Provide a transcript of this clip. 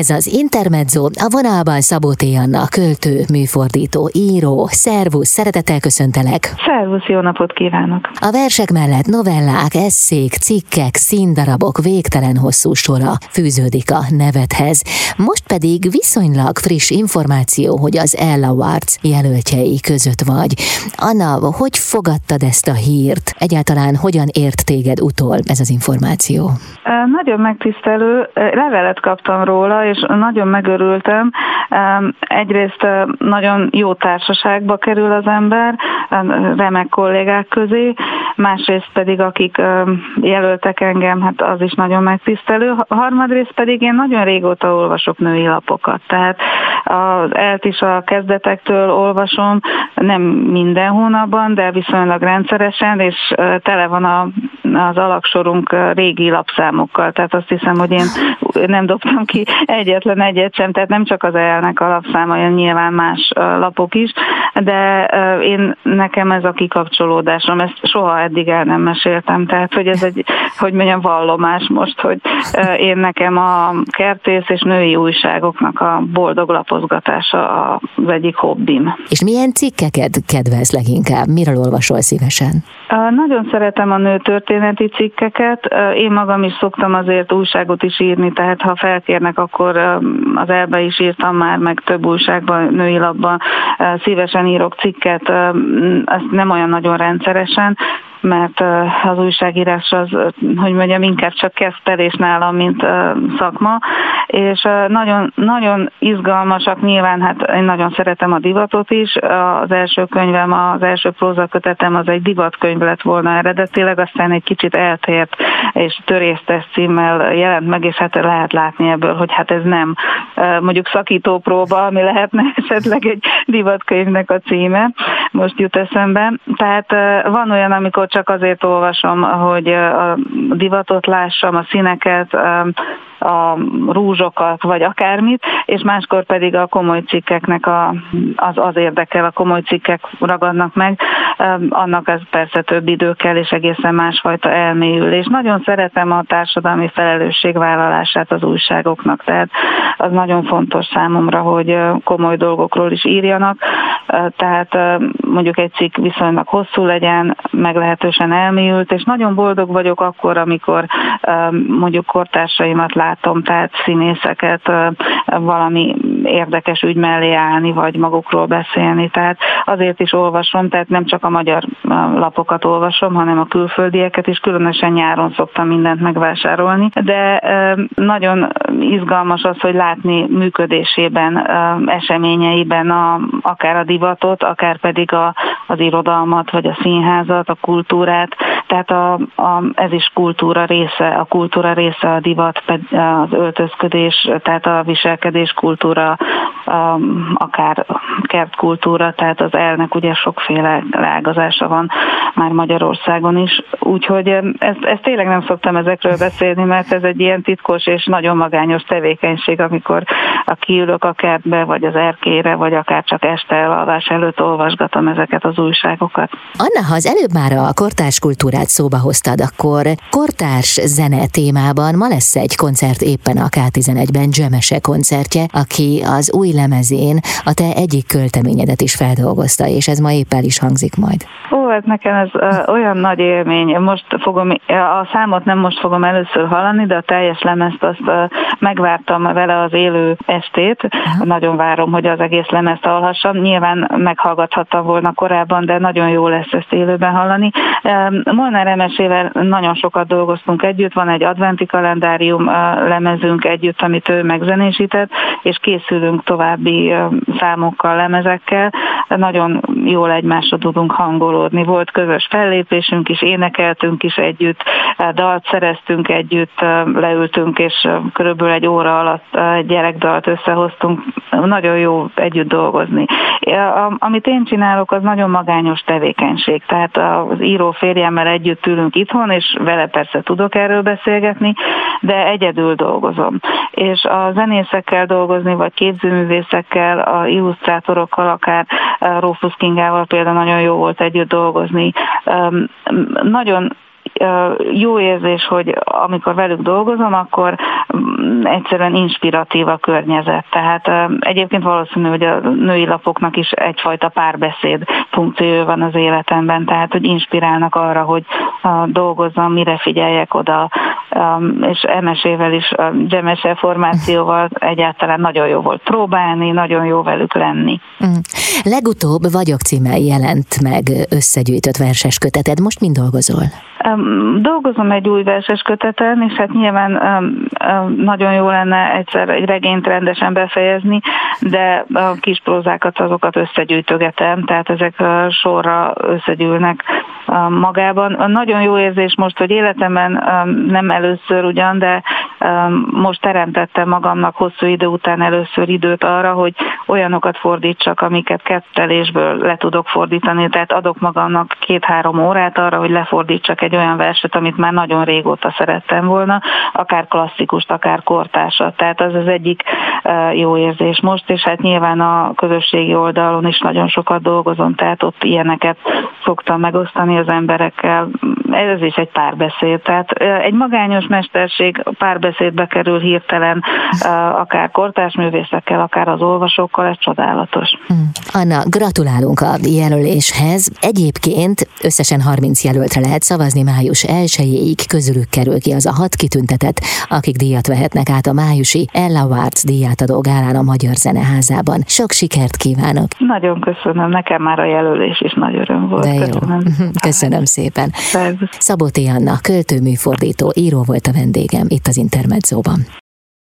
Ez az Intermezzo, a vonalban Szabó T. Anna, költő, műfordító, író. Szervusz, szeretettel köszöntelek. Szervusz, jó napot kívánok. A versek mellett novellák, eszék, cikkek, színdarabok végtelen hosszú sora fűződik a nevedhez. Most pedig viszonylag friss információ, hogy az Ella Awards jelöltjei között vagy. Anna, hogy fogadtad ezt a hírt? Egyáltalán hogyan ért téged utol ez az információ? Nagyon megtisztelő. Levelet kaptam róla, és nagyon megörültem. Egyrészt nagyon jó társaságba kerül az ember, remek kollégák közé, másrészt pedig akik jelöltek engem, hát az is nagyon megtisztelő. Harmadrészt pedig én nagyon régóta olvasok női lapokat, tehát az ELT is a kezdetektől olvasom, nem minden hónapban, de viszonylag rendszeresen, és tele van a, az alaksorunk régi lapszámokkal, tehát azt hiszem, hogy én nem dobtam ki egyetlen egyet sem, tehát nem csak az elnek a lapszáma, nyilván más lapok is, de én nekem ez a kikapcsolódásom, ezt soha eddig el nem meséltem, tehát hogy ez egy, hogy mondjam, vallomás most, hogy én nekem a kertész és női újságoknak a boldog lapozgatása az egyik hobbim. És milyen cikkeket kedvelsz leginkább? Miről olvasol szívesen? Nagyon szeretem a nő történeti cikkeket. Én magam is szoktam azért újságot is írni, tehát ha felkérnek, akkor az elbe is írtam már, meg több újságban, női labban szívesen írok cikket, ezt nem olyan nagyon rendszeresen, mert az újságírás az, hogy mondjam, inkább csak kezdtelés nálam, mint szakma, és nagyon, nagyon izgalmasak nyilván, hát én nagyon szeretem a divatot is, az első könyvem, az első prózakötetem az egy divatkönyv lett volna eredetileg, aztán egy kicsit eltért és törésztes címmel jelent meg, és hát lehet látni ebből, hogy hát ez nem mondjuk szakító próba, ami lehetne esetleg egy divatkönyvnek a címe, most jut eszembe. Tehát van olyan, amikor csak azért olvasom, hogy a divatot lássam, a színeket, a rúzsokat, vagy akármit, és máskor pedig a komoly cikkeknek a, az, az érdekel, a komoly cikkek ragadnak meg, annak ez persze több idő kell, és egészen másfajta elmélyülés. Nagyon szeretem a társadalmi felelősségvállalását az újságoknak, tehát az nagyon fontos számomra, hogy komoly dolgokról is írjanak, tehát mondjuk egy cikk viszonylag hosszú legyen, meglehetősen elmélyült, és nagyon boldog vagyok akkor, amikor mondjuk kortársaimat látom, tehát színészeket valami érdekes ügy mellé állni, vagy magukról beszélni, tehát azért is olvasom, tehát nem csak a magyar lapokat olvasom, hanem a külföldieket is, különösen nyáron szoktam mindent megvásárolni, de nagyon izgalmas az, hogy látni működésében, eseményeiben a, akár a divatot, akár pedig a, az irodalmat, vagy a színházat, a kultúrát, tehát a, a, ez is kultúra része, a kultúra része a divat, az öltözködés, tehát a viselkedés kultúra, akár kertkultúra, tehát az elnek ugye sokféle ágazása van már Magyarországon is, úgyhogy ezt, ezt tényleg nem szoktam ezekről beszélni, mert ez egy ilyen titkos és nagyon magányos tevékenység, amikor a kiülök a kertbe, vagy az erkére, vagy akár csak este elalvás előtt olvasgatom ezeket az újságokat. Anna, ha az előbb már a kortárs kultúrát szóba hoztad, akkor kortárs zene témában ma lesz egy koncert éppen a K11-ben Dzsemese koncertje, aki az új lemezén a te egyik költeményedet is feldolgozta, és ez ma épp el is hangzik majd. Ó, hát nekem ez uh, olyan nagy élmény. Most fogom, a számot nem most fogom először hallani, de a teljes lemezt azt uh, megvártam vele az élő estét. Uh-huh. Nagyon várom, hogy az egész lemezt hallhassam. Nyilván meghallgathattam volna korábban, de nagyon jó lesz ezt élőben hallani. Um, Molnár Emesével nagyon sokat dolgoztunk együtt, van egy adventi kalendárium uh, lemezünk együtt, amit ő megzenésített, és készülünk további számokkal, lemezekkel. Nagyon jól egymásra tudunk hangolódni. Volt közös fellépésünk is, énekeltünk is együtt, dalt szereztünk együtt, leültünk, és körülbelül egy óra alatt gyerekdalt összehoztunk. Nagyon jó együtt dolgozni. Amit én csinálok, az nagyon magányos tevékenység. Tehát az író férjemmel együtt ülünk itthon, és vele persze tudok erről beszélgetni, de egyedül dolgozom. És a zenészekkel dolgozni, vagy képzőművészekkel, a illusztrátorokkal, akár Rófusz Kingával például nagyon jó volt együtt dolgozni. Nagyon jó érzés, hogy amikor velük dolgozom, akkor egyszerűen inspiratív a környezet. Tehát egyébként valószínű, hogy a női lapoknak is egyfajta párbeszéd funkciója van az életemben, tehát hogy inspirálnak arra, hogy dolgozzam, mire figyeljek oda, és emesével is, a gemese formációval egyáltalán nagyon jó volt próbálni, nagyon jó velük lenni. Mm. Legutóbb Vagyok címmel jelent meg összegyűjtött verses köteted, most mind dolgozol? Dolgozom egy új verses köteten, és hát nyilván nagyon jó lenne egyszer egy regényt rendesen befejezni, de a kis prózákat azokat összegyűjtögetem, tehát ezek sorra összegyűlnek magában. Nagyon jó érzés most, hogy életemben nem először ugyan, de most teremtettem magamnak hosszú idő után először időt arra, hogy olyanokat fordítsak, amiket kettelésből le tudok fordítani, tehát adok magamnak két-három órát arra, hogy lefordítsak egy olyan verset, amit már nagyon régóta szerettem volna, akár klasszikust, akár kortársat. Tehát az az egyik jó érzés most, és hát nyilván a közösségi oldalon is nagyon sokat dolgozom, tehát ott ilyeneket szoktam megosztani az emberekkel. Ez is egy párbeszéd. Tehát egy magányos mesterség párbeszédbe kerül hirtelen, akár kortárs művészekkel, akár az olvasókkal, ez csodálatos. Hmm. Anna, gratulálunk a jelöléshez. Egyébként összesen 30 jelöltre lehet szavazni május 1-ig, közülük kerül ki az a hat kitüntetet, akik díjat vehetnek át a májusi Ella Awards díját adó gálán a Magyar Zeneházában. Sok sikert kívánok! Nagyon köszönöm, nekem már a jelölés is nagy öröm volt. De jó. Köszönöm, köszönöm szépen. Szabó Anna, költőműfordító, író volt a vendégem itt az Intermedzóban.